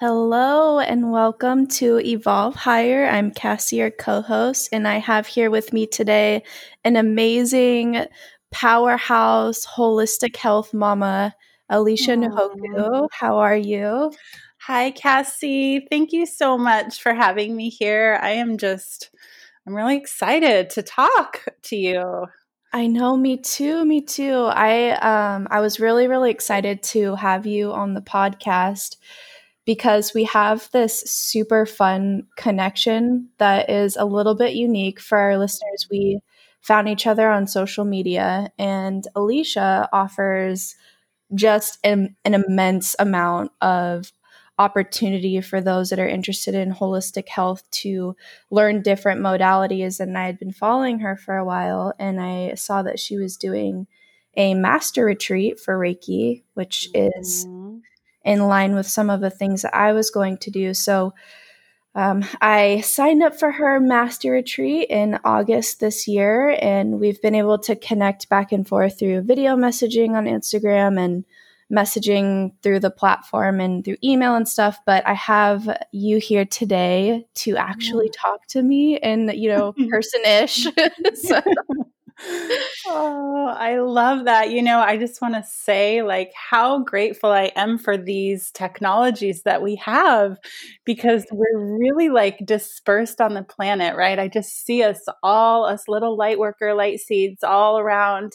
Hello and welcome to Evolve Higher. I'm Kassi, your co host, and I have here with me today an amazing powerhouse holistic health mama, Alisha Nahoku. How are you? Hi, Kassi. Thank you so much for having me here. I am just, I'm really excited to talk to you. I know, me too, me too. I um I was really really excited to have you on the podcast because we have this super fun connection that is a little bit unique for our listeners. We found each other on social media, and Alisha offers just an, an immense amount of opportunity for those that are interested in holistic health to learn different modalities. And I had been following her for a while, and I saw that she was doing a master retreat for Reiki, which is. In line with some of the things that I was going to do. So um, I signed up for her master retreat in August this year, and we've been able to connect back and forth through video messaging on Instagram and messaging through the platform and through email and stuff. But I have you here today to actually talk to me and, you know, person ish. so oh, I love that. You know, I just want to say, like, how grateful I am for these technologies that we have because we're really like dispersed on the planet, right? I just see us all, us little light worker, light seeds all around,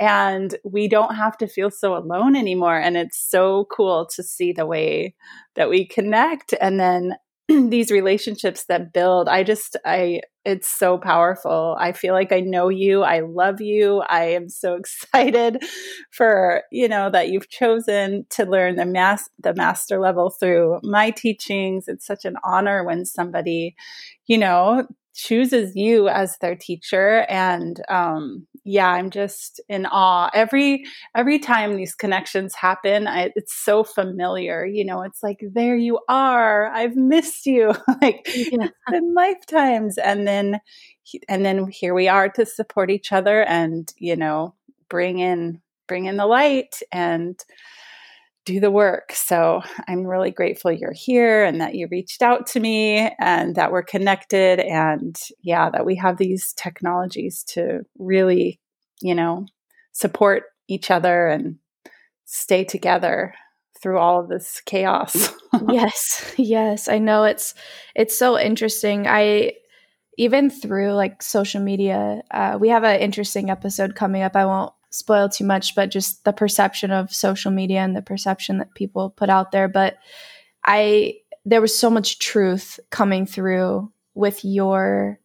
and we don't have to feel so alone anymore. And it's so cool to see the way that we connect and then these relationships that build i just i it's so powerful. I feel like i know you i love you i am so excited for you know that you've chosen to learn the mass the master level through my teachings. It's such an honor when somebody you know chooses you as their teacher and um, yeah i'm just in awe every every time these connections happen I, it's so familiar you know it's like there you are i've missed you like yeah. it's been lifetimes and then and then here we are to support each other and you know bring in bring in the light and do the work. So I'm really grateful you're here and that you reached out to me and that we're connected and yeah, that we have these technologies to really, you know, support each other and stay together through all of this chaos. yes. Yes, I know it's it's so interesting. I even through like social media, uh, we have an interesting episode coming up. I won't spoil too much, but just the perception of social media and the perception that people put out there. But I, there was so much truth coming through with your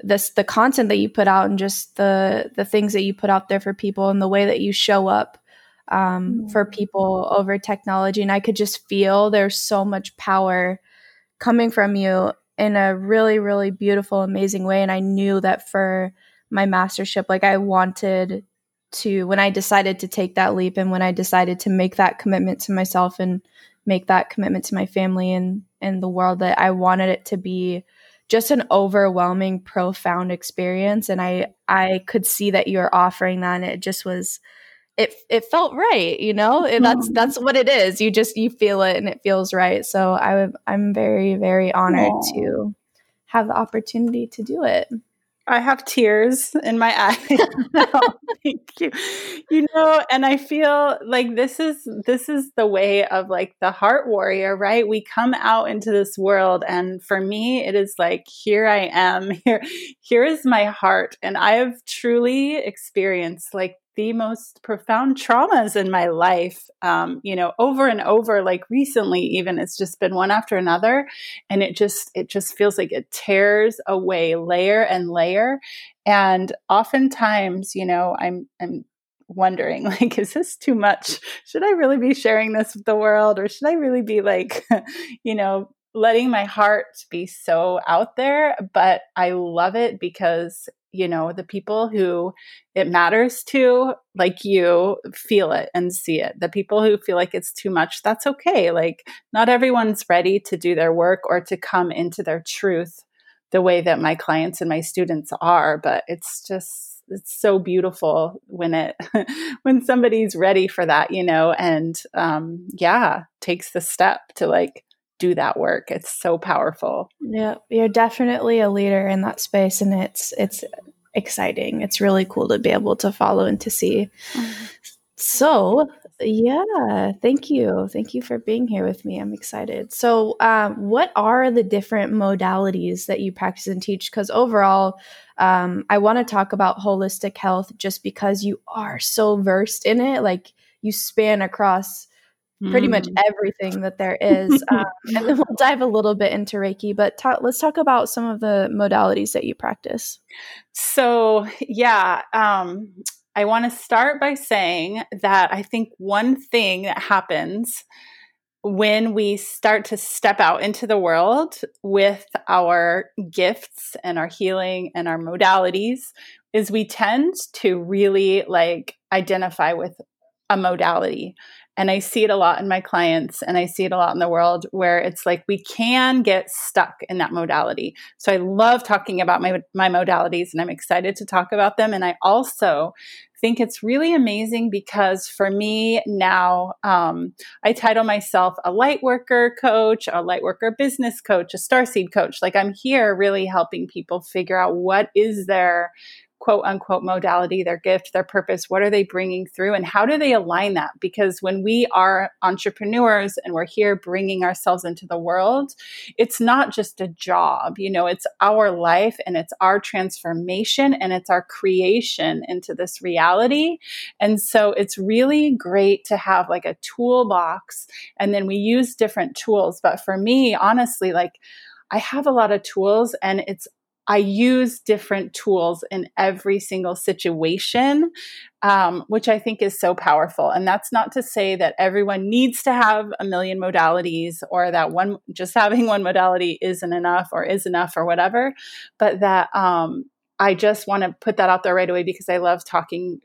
this the content that you put out and just the the things that you put out there for people and the way that you show up um, mm-hmm. for people over technology and i could just feel there's so much power coming from you in a really really beautiful amazing way and i knew that for my mastership like i wanted to when I decided to take that leap and when I decided to make that commitment to myself and make that commitment to my family and and the world that I wanted it to be just an overwhelming profound experience and I I could see that you're offering that and it just was it it felt right, you know? That's mm-hmm. that's what it is. You just you feel it and it feels right. So I I'm very very honored Aww. to have the opportunity to do it. I have tears in my eyes. thank you. You know, and I feel like this is this is the way of like the heart warrior, right? We come out into this world and for me it is like here I am. Here here is my heart and I have truly experienced like the most profound traumas in my life, um, you know, over and over. Like recently, even it's just been one after another, and it just it just feels like it tears away layer and layer. And oftentimes, you know, I'm I'm wondering like is this too much should i really be sharing this with the world or should i really be like you know letting my heart be so out there but i love it because you know the people who it matters to like you feel it and see it. The people who feel like it's too much that's okay like not everyone's ready to do their work or to come into their truth the way that my clients and my students are but it's just it's so beautiful when it when somebody's ready for that you know and um yeah takes the step to like do that work. It's so powerful. Yeah, you're definitely a leader in that space and it's it's exciting. It's really cool to be able to follow and to see. Mm-hmm. So, yeah, thank you. Thank you for being here with me. I'm excited. So, um, what are the different modalities that you practice and teach? Because overall, um, I want to talk about holistic health just because you are so versed in it. Like, you span across pretty much mm. everything that there is. Um, and then we'll dive a little bit into Reiki, but ta- let's talk about some of the modalities that you practice. So, yeah, um, I want to start by saying that I think one thing that happens when we start to step out into the world with our gifts and our healing and our modalities is we tend to really like identify with a modality and I see it a lot in my clients and I see it a lot in the world where it's like we can get stuck in that modality. So I love talking about my, my modalities and I'm excited to talk about them. And I also think it's really amazing because for me now, um, I title myself a light worker coach, a light worker business coach, a starseed coach. Like I'm here really helping people figure out what is their quote unquote modality, their gift, their purpose, what are they bringing through, and how do they align that? Because when we are entrepreneurs and we're here bringing ourselves into the world, it's not just a job, you know, it's our life and it's our transformation and it's our creation into this reality. And so it's really great to have like a toolbox and then we use different tools. But for me, honestly, like, I have a lot of tools and it's I use different tools in every single situation, um, which I think is so powerful. And that's not to say that everyone needs to have a million modalities or that one just having one modality isn't enough or is enough or whatever, but that um, I just want to put that out there right away because I love talking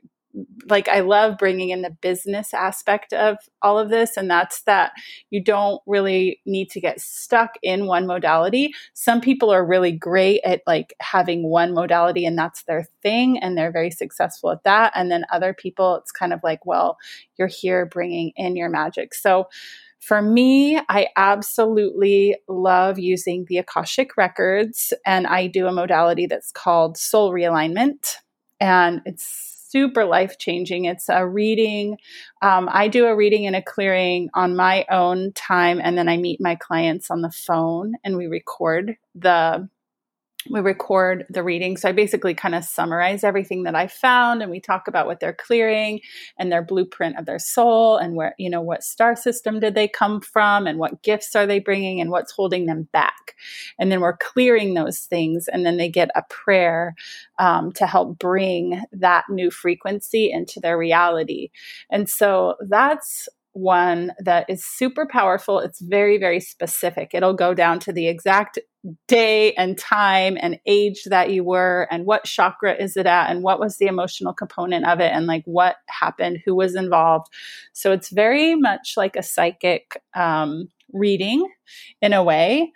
like I love bringing in the business aspect of all of this, and that's that you don't really need to get stuck in one modality. Some people are really great at like having one modality and that's their thing, and they're very successful at that. And then other people, it's kind of like, well, you're here bringing in your magic. So, for me, I absolutely love using the Akashic records, and I do a modality that's called soul realignment. And it's super life changing. It's a reading. Um, I do a reading and a clearing on my own time, and then I meet my clients on the phone and we record the we record the reading. So I basically kind of summarize everything that I found and we talk about what they're clearing and their blueprint of their soul and where, you know, what star system did they come from and what gifts are they bringing and what's holding them back. And then we're clearing those things and then they get a prayer um, to help bring that new frequency into their reality. And so that's one that is super powerful. It's very, very specific. It'll go down to the exact day and time and age that you were and what chakra is it at and what was the emotional component of it and like what happened, who was involved. So it's very much like a psychic um, reading in a way.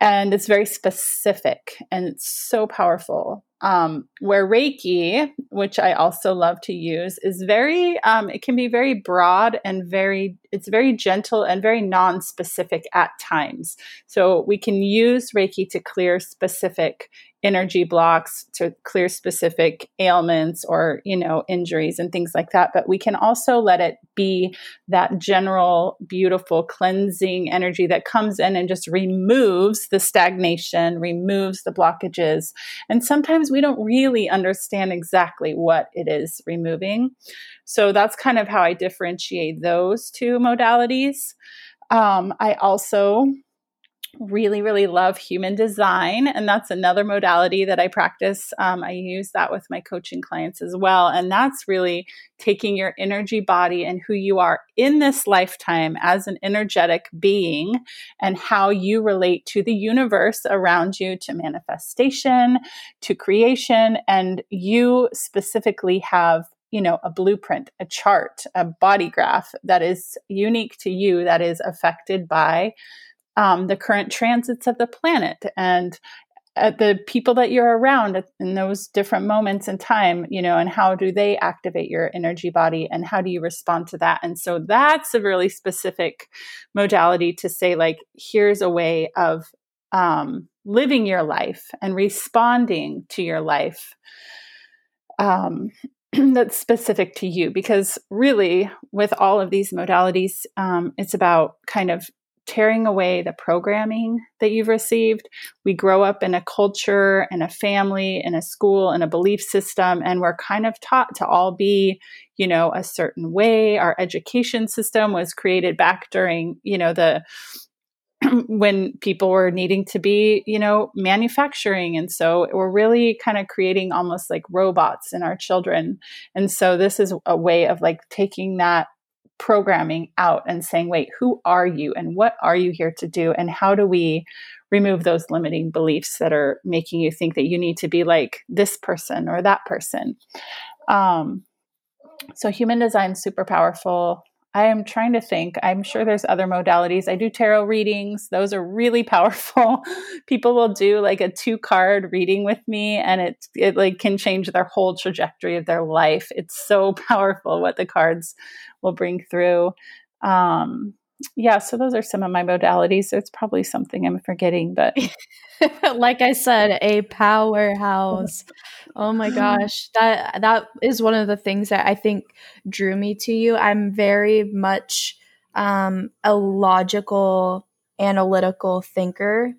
And it's very specific and it's so powerful. Um, where Reiki, which I also love to use, is very, um, it can be very broad and very, it's very gentle and very non specific at times. So we can use Reiki to clear specific energy blocks to clear specific ailments or you know injuries and things like that. But we can also let it be that general beautiful cleansing energy that comes in and just removes the stagnation removes the blockages. And sometimes we don't really understand exactly what it is removing. So that's kind of how i differentiate those two modalities. Um, i also really, really love human design. And that's another modality that I practice. Um, I use that with my coaching clients as well. And that's really taking your energy body and who you are in this lifetime as an energetic being and how you relate to the universe around you, to manifestation, to creation. And you specifically have you know a blueprint a chart a body graph that is unique to you that is affected by um, the current transits of the planet. And at the people that you're around in those different moments in time, you know, and how do they activate your energy body and how do you respond to that? And so that's a really specific modality to say, like, here's a way of um, living your life and responding to your life um, that's specific to you. Because really, with all of these modalities, um, it's about kind of tearing away the programming that you've received. We grow up in a culture, in a family, in a school, in a belief system, and we're kind of taught to all be, you know, a certain way. Our education system was created back during, you know, the when people were needing to be, you know, manufacturing. And so we're really kind of creating almost like robots in our children. And so this is a way of like taking that programming out and saying, wait, who are you and what are you here to do? And how do we remove those limiting beliefs that are making you think that you need to be like this person or that person? Um, so, human design super powerful. I am trying to think. I'm sure there's other modalities. I do tarot readings. Those are really powerful. People will do like a two card reading with me and it it like can change their whole trajectory of their life. It's so powerful what the cards will bring through. Um yeah, so those are some of my modalities. It's probably something I'm forgetting, but like I said, a powerhouse. Oh my gosh. That that is one of the things that I think drew me to you. I'm very much um, a logical, analytical thinker.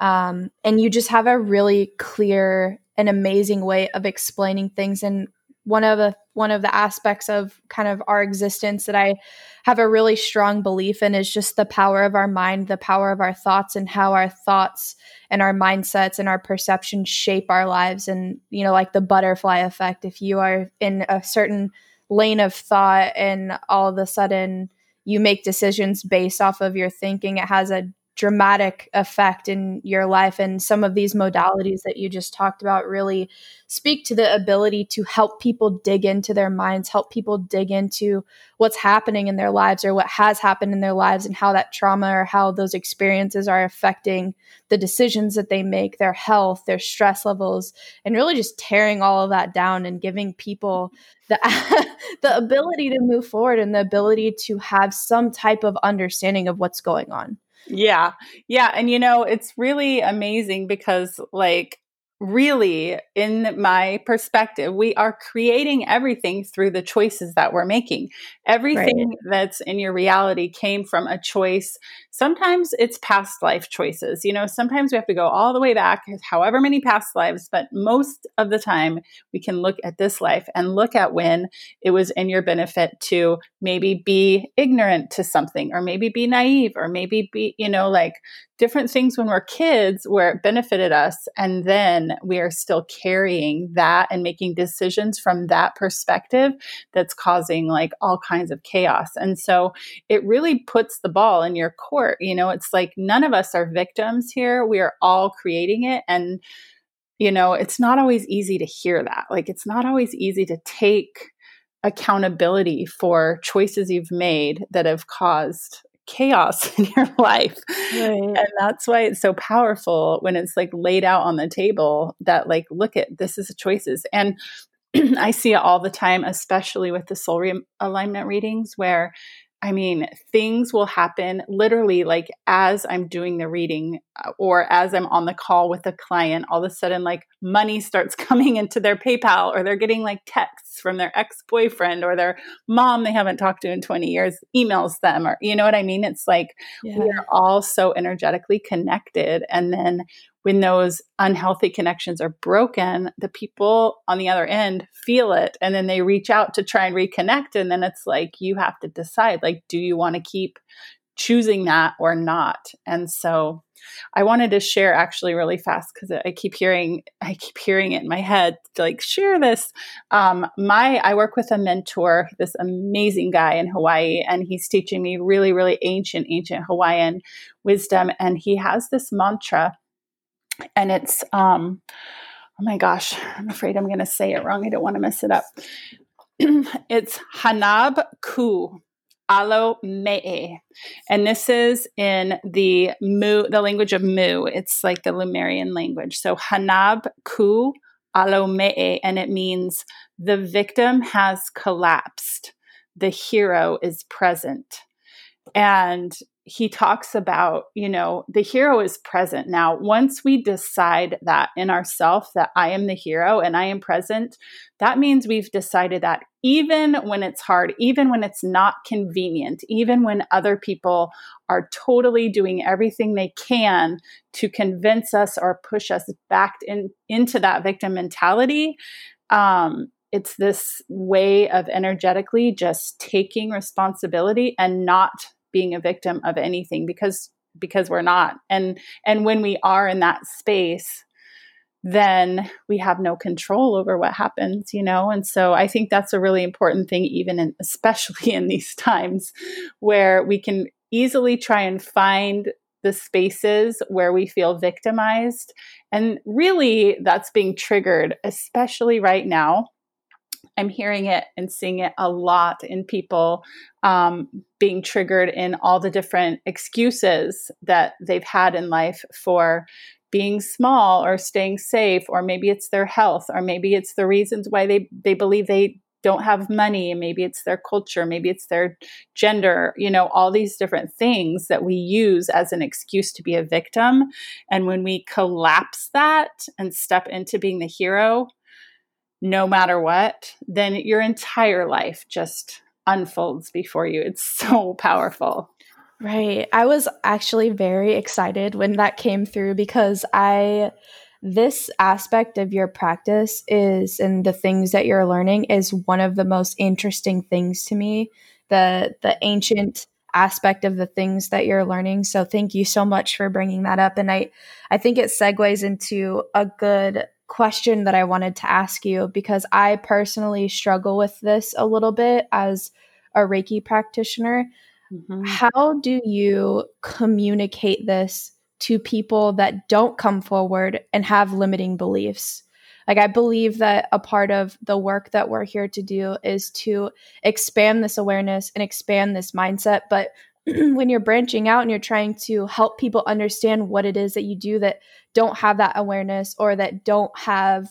Um, and you just have a really clear and amazing way of explaining things and one of the one of the aspects of kind of our existence that I have a really strong belief in is just the power of our mind, the power of our thoughts and how our thoughts and our mindsets and our perceptions shape our lives. And you know like the butterfly effect if you are in a certain lane of thought and all of a sudden you make decisions based off of your thinking it has a dramatic effect in your life and some of these modalities that you just talked about really speak to the ability to help people dig into their minds help people dig into what's happening in their lives or what has happened in their lives and how that trauma or how those experiences are affecting the decisions that they make their health their stress levels and really just tearing all of that down and giving people the the ability to move forward and the ability to have some type of understanding of what's going on yeah. Yeah. And you know, it's really amazing because, like, really, in my perspective, we are creating everything through the choices that we're making. Everything right. that's in your reality came from a choice. Sometimes it's past life choices. You know, sometimes we have to go all the way back, however many past lives, but most of the time we can look at this life and look at when it was in your benefit to maybe be ignorant to something or maybe be naive or maybe be, you know, like different things when we're kids where it benefited us and then we are still carrying that and making decisions from that perspective that's causing like all kinds of chaos. And so it really puts the ball in your court you know? It's like none of us are victims here. We are all creating it and you know it's not always easy to hear that. Like it's not always easy to take accountability for choices you've made that have caused chaos in your life. Right. And that's why it's so powerful when it's like laid out on the table that, like, look at this is choices. And I see it all the time, especially with the soul re- alignment readings, where I mean, things will happen literally like as I'm doing the reading uh, or as I'm on the call with a client, all of a sudden, like money starts coming into their PayPal or they're getting like texts from their ex boyfriend or their mom they haven't talked to in 20 years emails them or, you know what I mean? It's like yeah. we're all so energetically connected. And then when those unhealthy connections are broken, the people on the other end feel it and then they reach out to try and reconnect. And then it's like you have to decide like, do you want to keep choosing that or not? And so I wanted to share actually really fast because I keep hearing I keep hearing it in my head like share this. Um, my I work with a mentor, this amazing guy in Hawaii, and he's teaching me really, really ancient, ancient Hawaiian wisdom. And he has this mantra and it's um oh my gosh i'm afraid i'm going to say it wrong i don't want to mess it up it's hanab ku alo me'e. And this is in the Mu, the language of Mu. It's like the Lemurian language. So hanab ku alo me'e, and it means the victim has collapsed. The hero is present. And he talks about, you know, the hero is present. Now, once we decide that in ourself that I am the hero and I am present, that means we've decided that even when it's hard, even when it's not convenient, even when other people are totally doing everything they can to convince us or push us back in, into that victim mentality, um, it's this way of energetically just taking responsibility and not being a victim of anything because because we're not. And and when we are in that space then we have no control over what happens you know? And so i think that's a really important thing even in especially in these times where we can easily try and find the spaces where we feel victimized. And really that's being triggered especially right now I'm hearing it and seeing it a lot in people um, being triggered in all the different excuses that they've had in life for being small or staying safe, or maybe it's their health, or maybe it's the reasons why they, they believe they don't have money, maybe it's their culture, maybe it's their gender, you know, all these different things that we use as an excuse to be a victim. And when we collapse that and step into being the hero, no matter what, then your entire life just unfolds before you. It's so powerful. Right. I was actually very excited when that came through because I this aspect of your practice is and the things that you're learning is one of the most interesting things to me. The the ancient aspect of the things that you're learning. So thank you so much for bringing that up and I I think it segues into a good question that I wanted to ask you because I personally struggle with this a little bit as a Reiki practitioner. Mm-hmm. How do you communicate this to people that don't come forward and have limiting beliefs? Like, I believe that a part of the work that we're here to do is to expand this awareness and expand this mindset. But when you're branching out and you're trying to help people understand what it is that you do that don't have that awareness or that don't have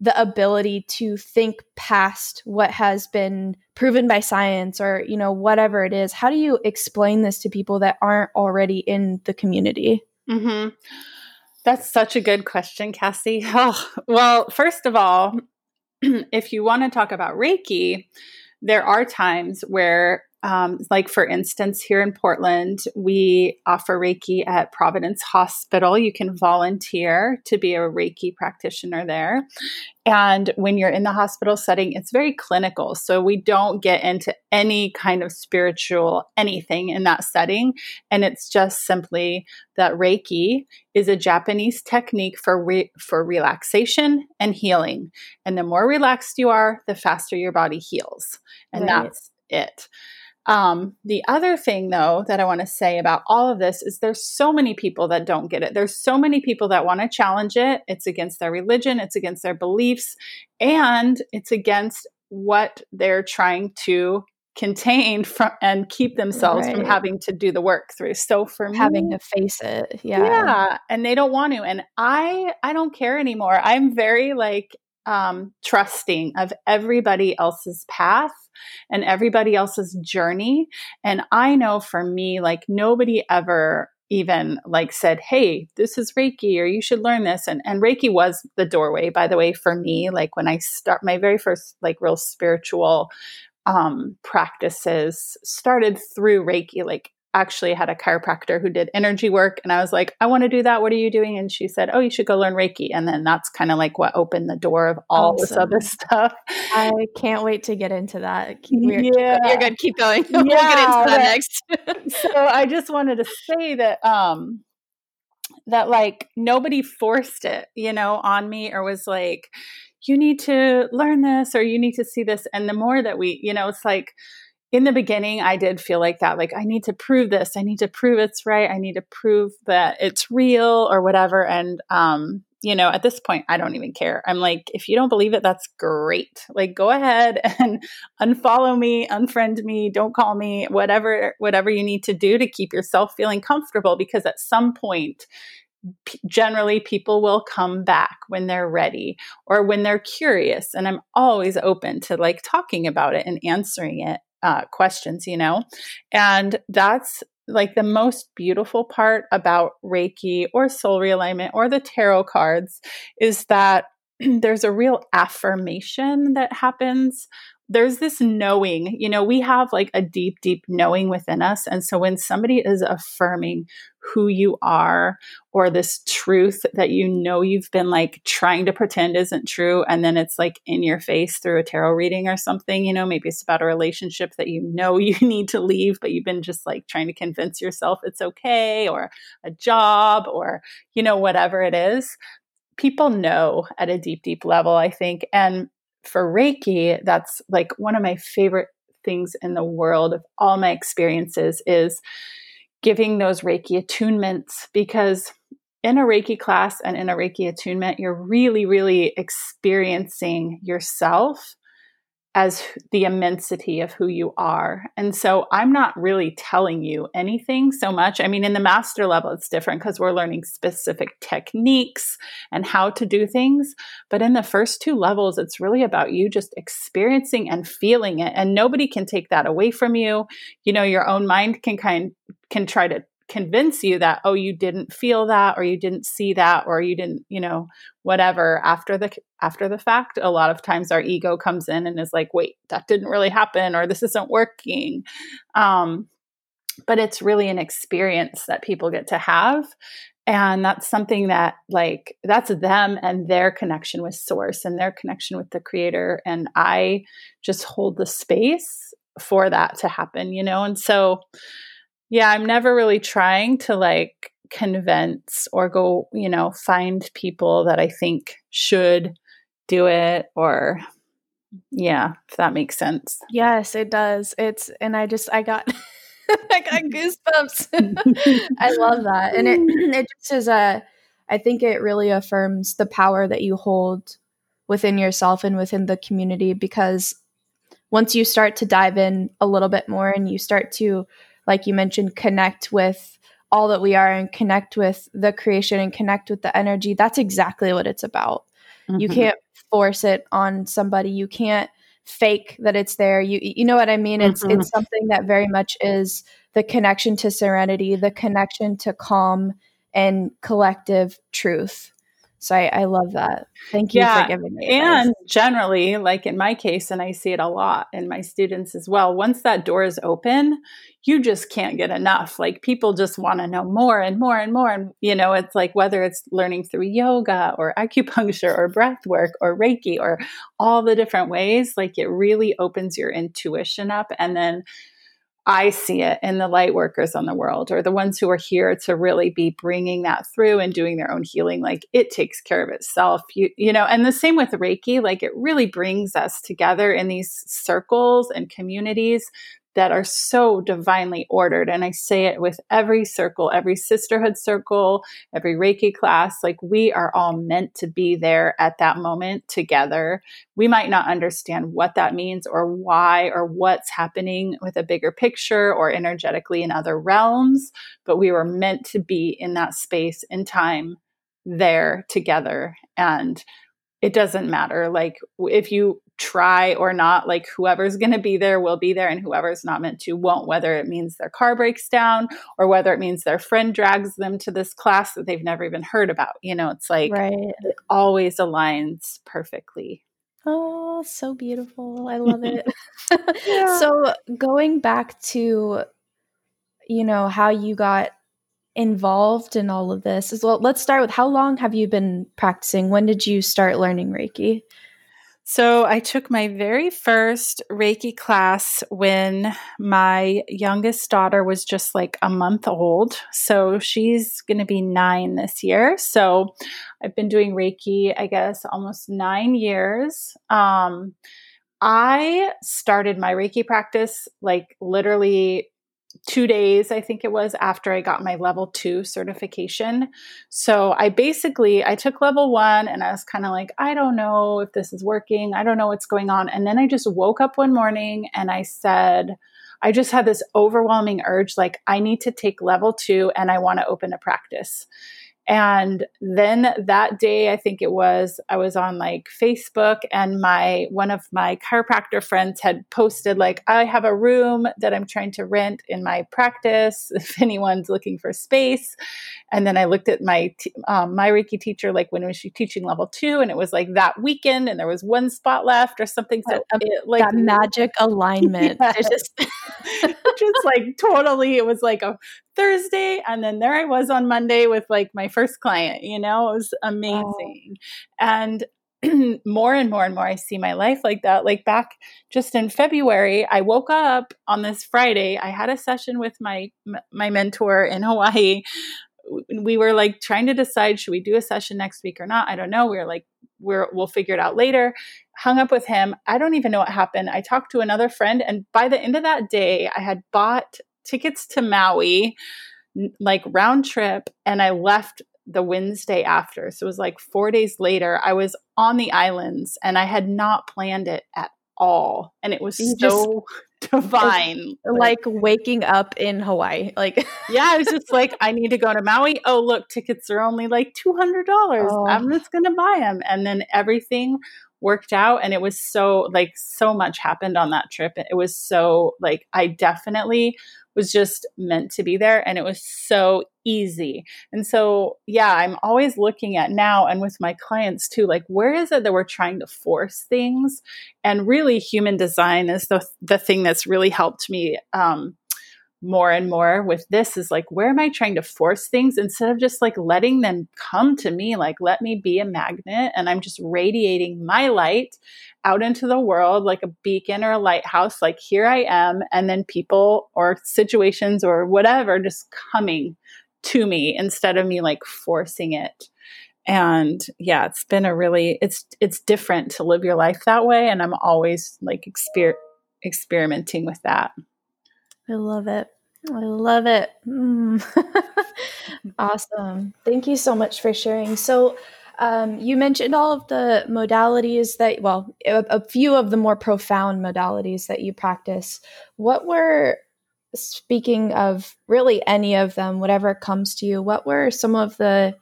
the ability to think past what has been proven by science or you know whatever it is how do you explain this to people that aren't already in the community mm-hmm. that's such a good question Kassi oh, well first of all if you want to talk about reiki there are times where um, like, for instance, here in Portland, we offer Reiki at Providence Hospital. You can volunteer to be a Reiki practitioner there. And when you're in the hospital setting, it's very clinical. So we don't get into any kind of spiritual anything in that setting. And it's just simply that Reiki is a Japanese technique for, re- for relaxation and healing. And the more relaxed you are, the faster your body heals. And right. that's it. Um, the other thing, though, that I want to say about all of this is there's so many people that don't get it. There's so many people that want to challenge it. It's against their religion, it's against their beliefs, and it's against what they're trying to contain from and keep themselves right. from having to do the work through. So for having to face it, yeah, yeah, and they don't want to. And I, I don't care anymore. I'm very like um, trusting of everybody else's path and everybody else's journey. And I know for me, like nobody ever even like said, Hey, this is Reiki or you should learn this. And, and Reiki was the doorway, by the way, for me, like when I start my very first like real spiritual um, practices started through Reiki, like actually had a chiropractor who did energy work and I was like, I want to do that. What are you doing? And she said, Oh, you should go learn Reiki. And then that's kind of like what opened the door of all awesome. this other stuff. I can't wait to get into that. We're, yeah. You're good. Keep going. Yeah, we'll get into that next. so I just wanted to say that um that like nobody forced it, you know, on me or was like, you need to learn this or you need to see this. And the more that we, you know, it's like in the beginning, I did feel like that. Like, I need to prove this. I need to prove it's right. I need to prove that it's real or whatever. And, um, you know, at this point, I don't even care. I'm like, if you don't believe it, that's great. Like, go ahead and unfollow me, unfriend me, don't call me, whatever, whatever you need to do to keep yourself feeling comfortable. Because at some point, generally people will come back when they're ready or when they're curious and i'm always open to like talking about it and answering it uh, questions you know? And that's like the most beautiful part about reiki or soul realignment or the tarot cards is that there's a real affirmation that happens there's this knowing, you know, we have like a deep, deep knowing within us. And so when somebody is affirming who you are or this truth that you know you've been like trying to pretend isn't true, and then it's like in your face through a tarot reading or something, you know, maybe it's about a relationship that you know you need to leave, but you've been just like trying to convince yourself it's okay, or a job, or, you know, whatever it is people know at a deep, deep level, I think. And for Reiki, that's like one of my favorite things in the world of all my experiences is giving those Reiki attunements because in a Reiki class and in a Reiki attunement, you're really, really experiencing yourself as the immensity of who you are. And so I'm not really telling you anything so much. I mean, in the master level, it's different because we're learning specific techniques and how to do things. But in the first two levels, it's really about you just experiencing and feeling it. And nobody can take that away from you. You know, your own mind can kind can try to convince you that oh you didn't feel that or you didn't see that or you didn't you know whatever after the after the fact a lot of times our ego comes in and is like wait that didn't really happen or this isn't working. Um but it's really an experience that people get to have and that's something that like that's them and their connection with source and their connection with the creator and i just hold the space for that to happen you know? And so yeah, I'm never really trying to like convince or go, you know, find people that I think should do it or yeah, if that makes sense. Yes, it does. It's and I just I got I got goosebumps. I love that. And it it just is a I think it really affirms the power that you hold within yourself and within the community because once you start to dive in a little bit more and you start to like you mentioned, connect with all that we are and connect with the creation and connect with the energy. That's exactly what it's about. Mm-hmm. You can't force it on somebody. You can't fake that it's there. You you know what I mean? It's mm-hmm. it's something that very much is the connection to serenity, the connection to calm and collective truth. So I, I love that. Thank you yeah, for giving me. And generally, like in my case, and I see it a lot in my students as well, once that door is open, you just can't get enough. Like people just want to know more and more and more. And, you know, it's like whether it's learning through yoga or acupuncture or breath work or Reiki or all the different ways, like it really opens your intuition up. And then I see it in the light workers on the world or the ones who are here to really be bringing that through and doing their own healing. Like it takes care of itself, you, you know, and the same with Reiki, like it really brings us together in these circles and communities that are so divinely ordered. And I say it with every circle, every sisterhood circle, every Reiki class. Like we are all meant to be there at that moment together. We might not understand what that means or why or what's happening with a bigger picture or energetically in other realms, but we were meant to be in that space in time there together. And it doesn't matter. Like if you try or not, like whoever's going to be there will be there, and whoever's not meant to won't, whether it means their car breaks down or whether it means their friend drags them to this class that they've never even heard about. You know, it's like right. it always aligns perfectly. Oh, so beautiful. I love it. yeah. So, going back to, you know, how you got involved in all of this as well. Let's start with how long have you been practicing? When did you start learning Reiki? So, I took my very first Reiki class when my youngest daughter was just like a month old. So, she's going to be nine this year. So, I've been doing Reiki, I guess, almost nine years. Um, I started my Reiki practice like literally two days, I think it was, after I got my level two certification. So I basically I took level one and I was kind of like, I don't know if this is working. I don't know what's going on. And then I just woke up one morning and I said, I just had this overwhelming urge like, I need to take level two and I want to open a practice. And then that day, I think it was, I was on like Facebook and my, one of my chiropractor friends had posted like, I have a room that I'm trying to rent in my practice if anyone's looking for space. And then I looked at my, um, my Reiki teacher, like when was she teaching level two and it was like that weekend and there was one spot left or something. So it, like that magic alignment. Yes. Just, just like totally, it was like a Thursday. And then there I was on Monday with like my first client, you know, it was oh. amazing. And more and more and more I see my life like that. Like back just in February, I woke up on this Friday. I had a session with my my mentor in Hawaii. We were like trying to decide should we do a session next week or not. I don't know. We were like we're we'll figure it out later. Hung up with him. I don't even know what happened. I talked to another friend and by the end of that day, I had bought tickets to Maui, like round trip, and I left the Wednesday after. So it was like four days later. I was on the islands and I had not planned it at all. And it was you so just, divine. Like, like waking up in Hawaii. Like Yeah, I was just like, I need to go to Maui. Oh, look, tickets are only like two hundred dollars. Oh. I'm just gonna buy them. And then everything worked out and it was so like so much happened on that trip it was so like i definitely was just meant to be there and it was so easy. And so, yeah, I'm always looking at now and with my clients too, like where is it that we're trying to force things? And really, human design is the the thing that's really helped me um, more and more with this is like where am i trying to force things? Instead of just like letting them come to me like let me be a magnet and i'm just radiating my light out into the world like a beacon or a lighthouse like here i am and then people or situations or whatever just coming to me instead of me like forcing it. And yeah it's been a really it's it's different to live your life that way and i'm always like exper- experimenting with that I love it. I love it. Mm. awesome. Thank you so much for sharing. So, um, you mentioned all of the modalities that, well, a, a, few of the more profound modalities that you practice. What were, speaking of really any of them, whatever comes to you, what were some of the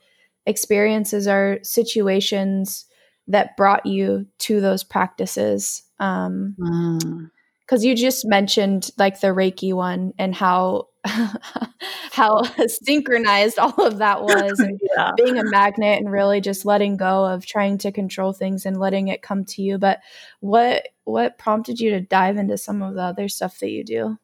experiences or situations that brought you to those practices? Um, mm because you just mentioned like the Reiki one and how how synchronized all of that was and yeah. being a magnet and really just letting go of trying to control things and letting it come to you. But what what prompted you to dive into some of the other stuff that you do?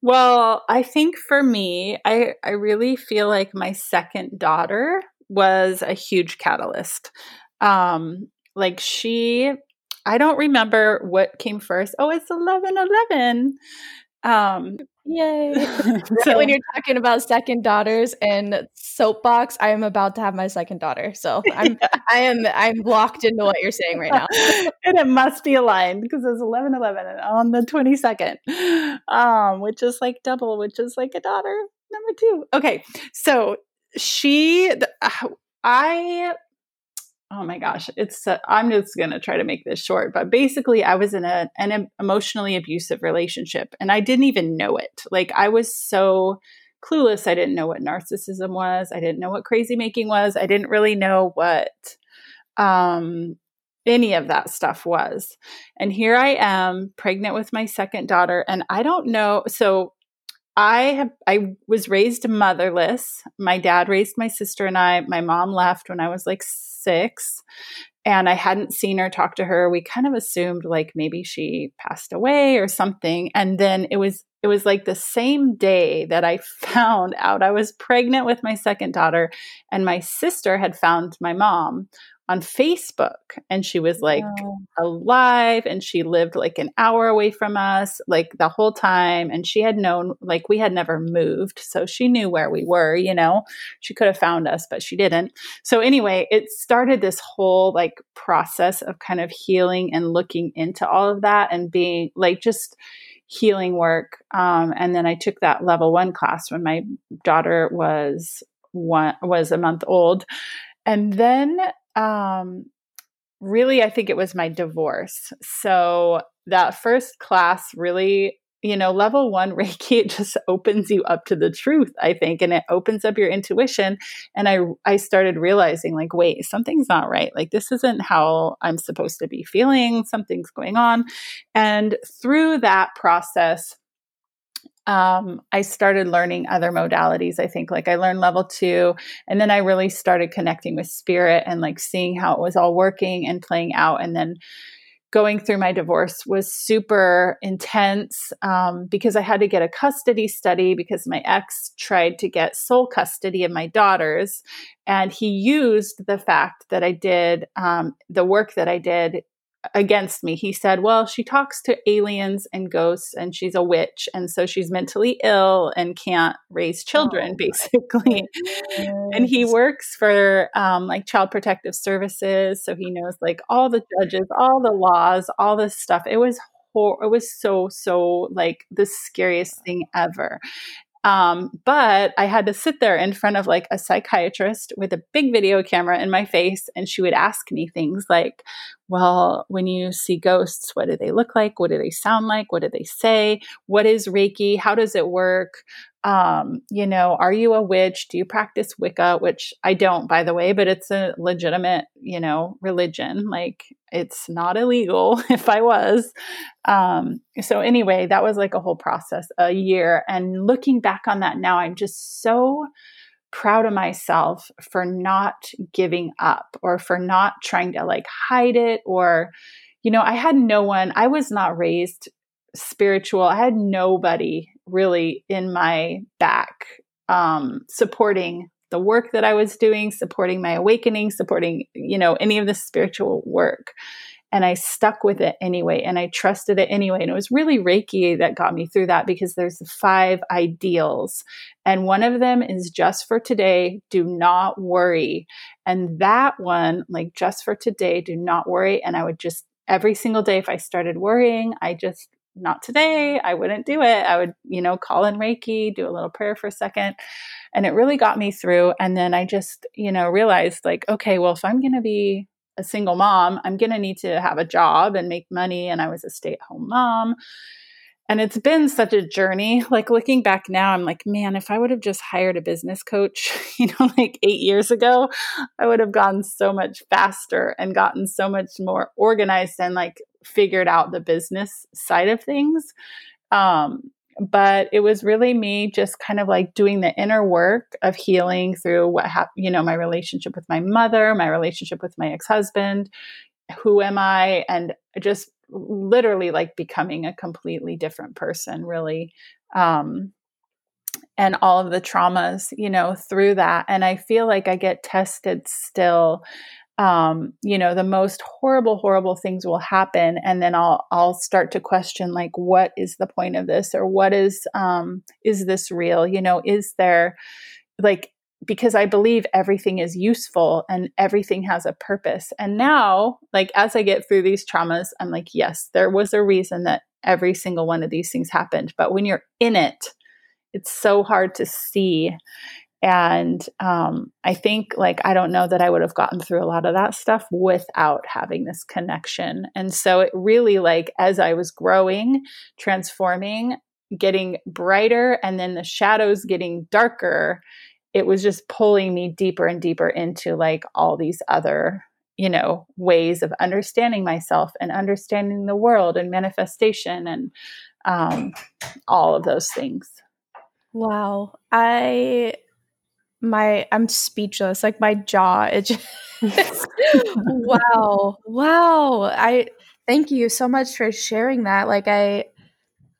Well i think for me i i really feel like my second daughter was a huge catalyst. Um like she I don't remember what came first. Oh, it's 11 11. Um, Yay. so, when you're talking about second daughters and soapbox, I am about to have my second daughter. So I'm yeah. I am I'm locked into what you're saying right now. and it must be aligned because it's 11 11 on the 22nd. Um, which is like double, which is like a daughter number two. Okay. So she I oh my gosh, it's I'm just going to try to make this short, but basically I was in a, an emotionally abusive relationship and I didn't even know it. Like I was so clueless. I didn't know what narcissism was. I didn't know what crazy making was. I didn't really know what um any of that stuff was. And here I am pregnant with my second daughter and I don't know so I have I was raised motherless. My dad raised my sister and I. My mom left when I was like 6 and I hadn't seen her talk to her. We kind of assumed like maybe she passed away or something. And then it was it was like the same day that I found out I was pregnant with my second daughter and my sister had found my mom on Facebook and she was like wow. alive and she lived like an hour away from us like the whole time and she had known like we had never moved so she knew where we were you know she could have found us but she didn't so anyway it started this whole like process of kind of healing and looking into all of that and being like just healing work. Um, and then I took that level one class when my daughter was one was a month old, and then um, really, I think it was my divorce. So that first class really you know, level one Reiki, it just opens you up to the truth, I think, and it opens up your intuition. And I, I started realizing, like, wait, something's not right. Like, this isn't how I'm supposed to be feeling. Something's going on. And through that process, um, I started learning other modalities. I think like I learned level two, and then I really started connecting with spirit and like seeing how it was all working and playing out. And then going through my divorce was super intense um, because I had to get a custody study because my ex tried to get sole custody of my daughters. And he used the fact that I did um, the work that I did against me. He said, Well, she talks to aliens and ghosts, and she's a witch. And so she's mentally ill and can't raise children, oh, basically. And he works for um, like Child Protective Services. So he knows like all the judges, all the laws, all this stuff. It was horrible, it was so so like the scariest thing ever um, but I had to sit there in front of like a psychiatrist with a big video camera in my face, and she would ask me things like, Well, when you see ghosts, what do they look like? What do they sound like? What do they say? What is Reiki? How does it work? Um, you know, are you a witch? Do you practice Wicca? Which I don't, by the way, but it's a legitimate, you know, religion. Like it's not illegal if I was. Um, so anyway, that was like a whole process, a year. And looking back on that now, I'm just so proud of myself for not giving up or for not trying to like hide it or, you know, I had no one, I was not raised spiritual. I had nobody really in my back um, supporting the work that I was doing, supporting my awakening, supporting, you know, any of the spiritual work. And I stuck with it anyway, and I trusted it anyway. And it was really Reiki that got me through that because there's five ideals. And one of them is just for today, do not worry. And that one, like just for today, do not worry. And I would just, every single day, if I started worrying, I just not today. I wouldn't do it. I would, you know, call in Reiki, do a little prayer for a second. And it really got me through. And then I just, you know, realized like, okay, well, if I'm going to be a single mom, I'm going to need to have a job and make money. And I was a stay at home mom. And it's been such a journey. Like looking back now, I'm like, man, if I would have just hired a business coach, you know, like eight years ago, I would have gone so much faster and gotten so much more organized and like figured out the business side of things. Um, but it was really me just kind of like doing the inner work of healing through what happened, you know, my relationship with my mother, my relationship with my ex husband, who am I, and just literally like becoming a completely different person, really. Um, and all of the traumas, you know, through that. And I feel like I get tested still um, you know, the most horrible, horrible things will happen, and then I'll I'll start to question like, what is the point of this, or what is um, is this real? You know, is there like because I believe everything is useful and everything has a purpose. And now, like as I get through these traumas, I'm like, yes, there was a reason that every single one of these things happened. But when you're in it, it's so hard to see and um, I think, like, I don't know that I would have gotten through a lot of that stuff without having this connection. And so it really, like, as I was growing, transforming, getting brighter, and then the shadows getting darker, it was just pulling me deeper and deeper into like all these other you know ways of understanding myself and understanding the world and manifestation and um, all of those things wow i my I'm speechless. Like my jaw it just wow. Wow. I thank you so much for sharing that. Like I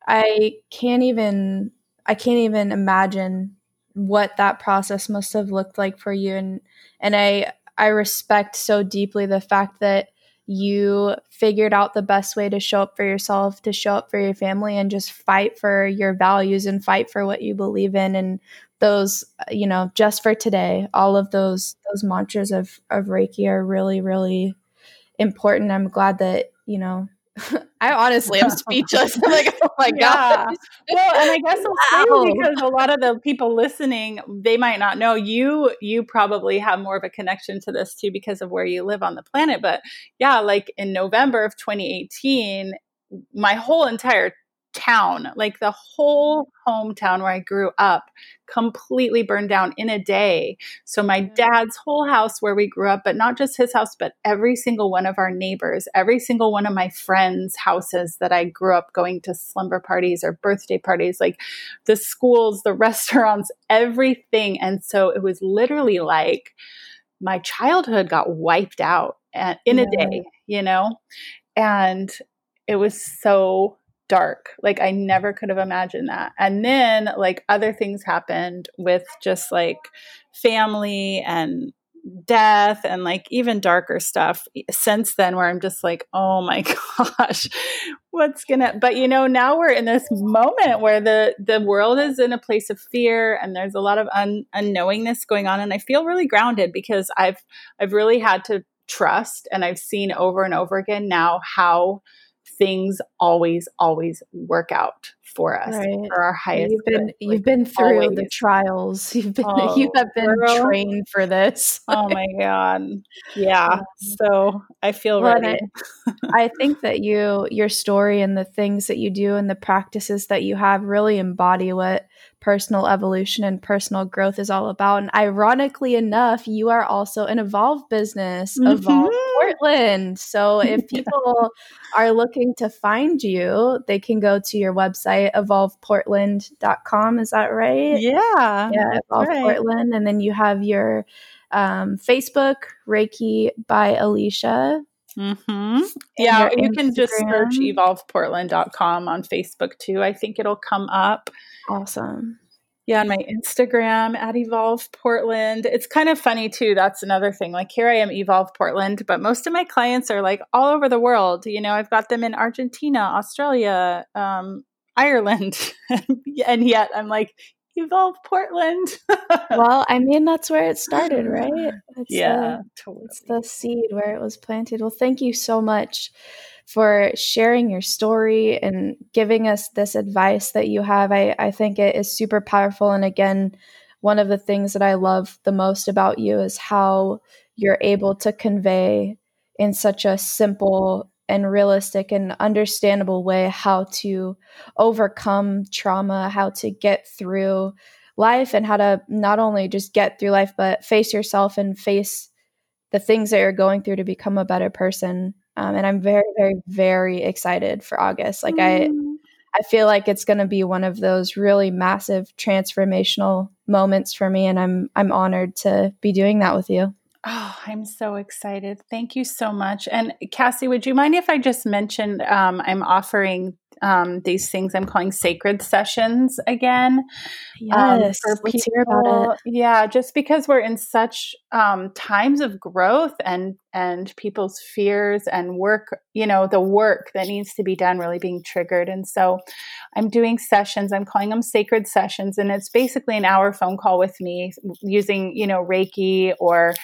I can't even I can't even imagine what that process must have looked like for you and and I I respect so deeply the fact that you figured out the best way to show up for yourself, to show up for your family, and just fight for your values and fight for what you believe in. And those uh, you know just for today all of those those mantras of of reiki are really really important. I'm glad that you know I honestly am speechless. I'm like, oh my yeah. god. Well, and I guess I'll because a lot of the people listening, they might not know you. You probably have more of a connection to this too because of where you live on the planet. But yeah, like in November of 2018, my whole entire town, like the whole hometown where I grew up, completely burned down in a day. So, my mm-hmm. dad's whole house where we grew up, but not just his house, but every single one of our neighbors, every single one of my friends' houses that I grew up going to slumber parties or birthday parties, like the schools, the restaurants, everything. And so, it was literally like my childhood got wiped out uh, in yeah. a day, you know? And it was so dark. Like I never could have imagined that. And then like other things happened with just like family and death and like even darker stuff since then where I'm just like, "Oh my gosh, what's going to But you know, now we're in this moment where the the world is in a place of fear and there's a lot of un, unknowingness going on and I feel really grounded because I've I've really had to trust and I've seen over and over again now how things always, always work out for us right. for our highest. You've been you've been through always. the trials. You've been oh, you have been girl. trained for this. oh my god. Yeah. So I feel well, ready. I, I think that you your story and the things that you do and the practices that you have really embody what personal evolution and personal growth is all about. And ironically enough, you are also an Evolve business, mm-hmm. Evolve Portland. So if people are looking to find you, they can go to your website, evolveportland.com. Is that right? Yeah. Yeah, Evolve right. Portland. And then you have your um, Facebook, Reiki by Alisha. Mm-hmm. Yeah, you can just search evolveportland.com on Facebook too. I think it'll come up. Awesome. Yeah, on my Instagram at Evolve Portland. It's kind of funny too. That's another thing. Like here I am, Evolve Portland, but most of my clients are like all over the world. You know, I've got them in Argentina, Australia, um, Ireland, and yet I'm like Evolve Portland. well, I mean, that's where it started, right? It's yeah, the, totally. It's the seed where it was planted. Well, thank you so much for sharing your story and giving us this advice that you have. I, I think it is super powerful. And again, one of the things that I love the most about you is how you're able to convey in such a simple and realistic and understandable way how to overcome trauma, how to get through life, and how to not only just get through life, but face yourself and face the things that you're going through to become a better person. Um, and I'm very, very, very excited for August. Like I, mm. I feel like it's going to be one of those really massive transformational moments for me, and I'm I'm honored to be doing that with you. Oh, I'm so excited. Thank you so much. And Kassi, would you mind if I just mentioned um, I'm offering um, these things I'm calling sacred sessions again? Um, yes, um, let's people. hear about it. Yeah, just because we're in such um, times of growth and and people's fears and work, you know, the work that needs to be done really being triggered. And so I'm doing sessions. I'm calling them sacred sessions, and it's basically an hour phone call with me using, you know, Reiki or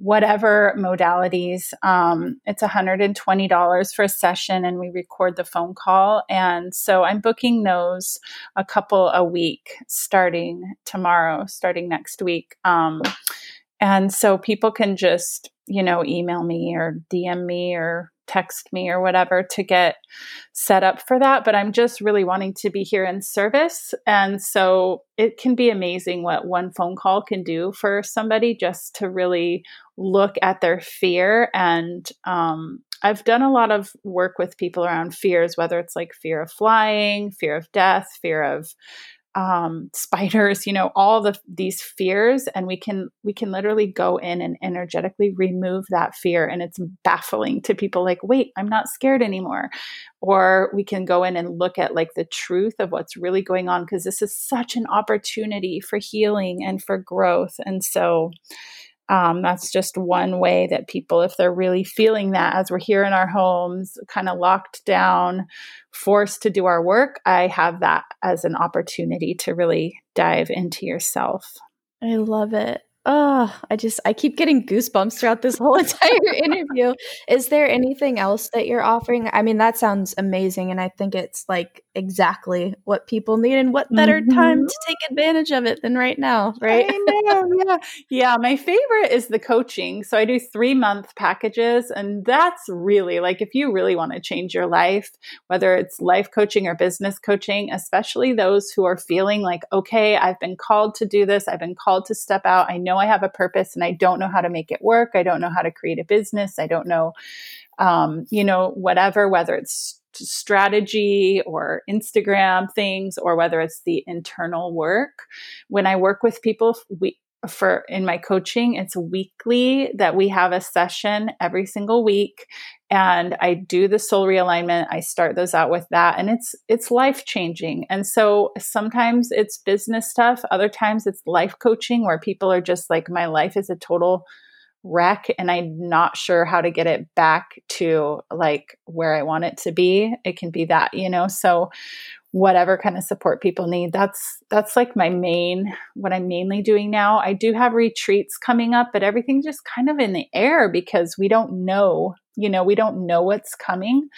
whatever modalities. Um, it's $120 for a session, and we record the phone call. And so I'm booking those a couple a week starting tomorrow, starting next week. Um, and so people can just, you know, email me or DM me or text me or whatever to get set up for that. But I'm just really wanting to be here in service. And so it can be amazing what one phone call can do for somebody just to really look at their fear. And um, I've done a lot of work with people around fears, whether it's like fear of flying, fear of death, fear of um, spiders you know all the these fears and we can we can literally go in and energetically remove that fear and it's baffling to people like wait i'm not scared anymore. Or we can go in and look at like the truth of what's really going on because this is such an opportunity for healing and for growth and so um, that's just one way that people, if they're really feeling that as we're here in our homes, kind of locked down, forced to do our work, I have that as an opportunity to really dive into yourself. I love it. Oh, I just I keep getting goosebumps throughout this whole entire interview. Is there anything else that you're offering? I mean, that sounds amazing and I think it's like exactly what people need and what better mm-hmm. time to take advantage of it than right now, right? Know, yeah. Yeah, my favorite is the coaching. So I do 3-month packages and that's really like if you really want to change your life, whether it's life coaching or business coaching, especially those who are feeling like okay, I've been called to do this, I've been called to step out. I know I have a purpose and I don't know how to make it work. I don't know how to create a business. I don't know, um, you know, whatever, whether it's strategy or Instagram things or whether it's the internal work. When I work with people, we, for in my coaching it's weekly that we have a session every single week and I do the soul realignment I start those out with that and it's it's life changing and so sometimes it's business stuff other times it's life coaching where people are just like my life is a total wreck and I'm not sure how to get it back to like where I want it to be. It can be that you know so whatever kind of support people need that's that's like my main what i'm mainly doing now. I do have retreats coming up but everything's just kind of in the air because we don't know you know we don't know what's coming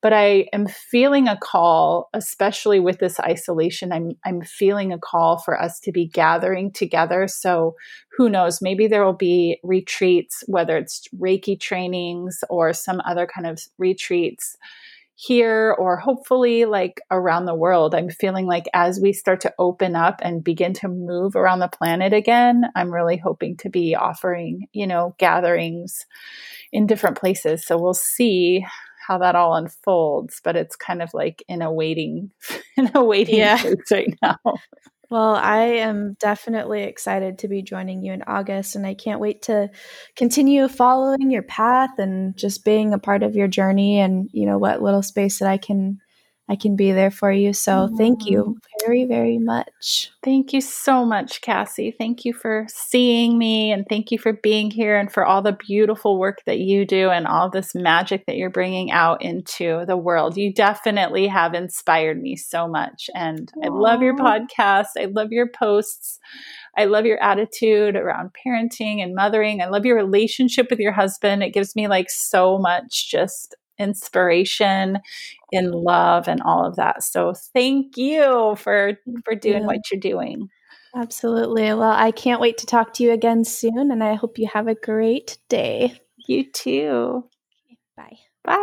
but i am feeling a call especially with this isolation i'm i'm feeling a call for us to be gathering together. So who knows maybe there will be retreats whether it's reiki trainings or some other kind of retreats here or hopefully like around the world. I'm feeling like as we start to open up and begin to move around the planet again, I'm really hoping to be offering, you know, gatherings in different places. So we'll see how that all unfolds, but it's kind of like in a waiting in a waiting yeah. right now. Well, I am definitely excited to be joining you in August, and I can't wait to continue following your path and just being a part of your journey and, you know, what little space that I can I can be there for you. So thank you mm. very, very much. Thank you so much, Kassi. Thank you for seeing me and thank you for being here and for all the beautiful work that you do and all this magic that you're bringing out into the world. You definitely have inspired me so much. And Aww. I love your podcast. I love your posts. I love your attitude around parenting and mothering. I love your relationship with your husband. It gives me like so much just inspiration in love and all of that. So thank you for for doing what you're doing. Absolutely. Well, I can't wait to talk to you again soon and I hope you have a great day. You too. Bye. Bye.